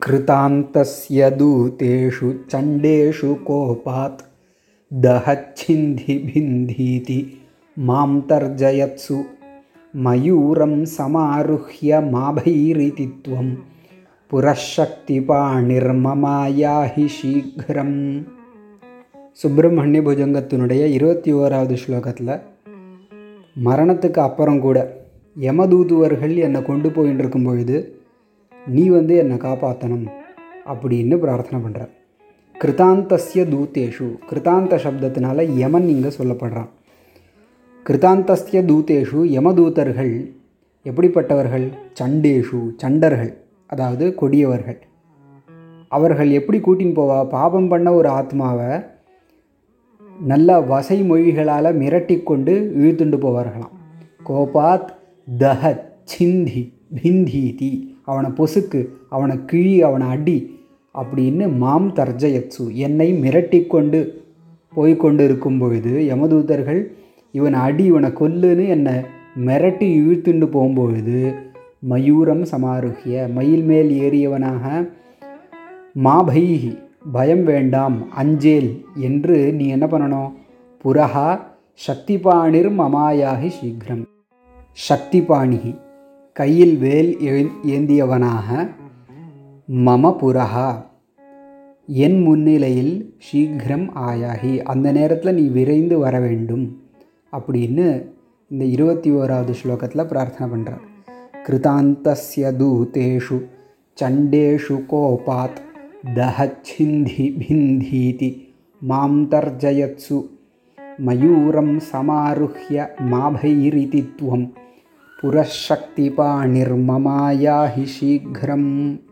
कृतान्तस्य दूतेषु चण्डेषु कोपात् दहच्छिन्धि भिन्धीति मां तर्जयत्सु मयूरं समारुह्य माभैरिति त्वं புரஷக்திபாணிர்மமாயாஹி சீக்கிரம் சுப்பிரமணிய புஜங்கத்தினுடைய இருபத்தி ஓராவது ஸ்லோகத்தில் மரணத்துக்கு அப்புறம் கூட யமதூதுவர்கள் என்னை கொண்டு போயின்னு இருக்கும் பொழுது நீ வந்து என்னை காப்பாற்றணும் அப்படின்னு பிரார்த்தனை பண்ணுறார் கிருதாந்தஸ்ய தூத்தேஷு கிருதாந்த சப்தத்தினால யமன் இங்கே சொல்லப்படுறான். கிருதாந்தஸ்ய தூத்தேஷு யமதூதர்கள் எப்படிப்பட்டவர்கள்? சண்டேஷு சண்டர்கள் அதாவது கொடியவர்கள். அவர்கள் எப்படி கூட்டின்னு போவா? பாபம் பண்ண ஒரு ஆத்மாவை நல்ல வசை மொழிகளால் மிரட்டி கொண்டு இழுத்துண்டு போவார்களாம். கோபாத் தஹத் சிந்தி. பிந்தீதி அவனை பொசுக்கு அவனை கிழி அவனை அடி அப்படின்னு மாம் தர்ஜயத்சு என்னை மிரட்டி கொண்டு போய்கொண்டு இருக்கும் பொழுது யமதூதர்கள் இவனை அடி இவனை கொல்லுன்னு என்னை மிரட்டி இழுத்துண்டு போகும்பொழுது மயூரம் சமாருகிய மயில் மேல் ஏறியவனாக மாபைஹி பயம் வேண்டாம் அஞ்சேல் என்று நீ என்ன பண்ணணும்? புரஹா சக்திபாணிர் மமாயாகி சீக்கிரம் சக்திபாணிகி கையில் வேல் ஏந்தியவனாக மம புரஹா என் முன்னிலையில் சீக்கிரம் ஆயாகி அந்த நேரத்தில் நீ விரைந்து வர வேண்டும் அப்படின்னு இந்த இருபத்தி ஓராவது ஸ்லோகத்தில் பிரார்த்தனை பண்ணுறார் கிருதாந்தஸ்ய தூதேஷு சண்டேஷு கோபாத் தஹச்சிந்தி பிந்தீதி மாம் தர்ஜயத்சு மயூரம் சமாருஹ்ய மாபைரிதித்வம் पुरःशक्तिपाणिर्ममायाहि शीघ्रम्।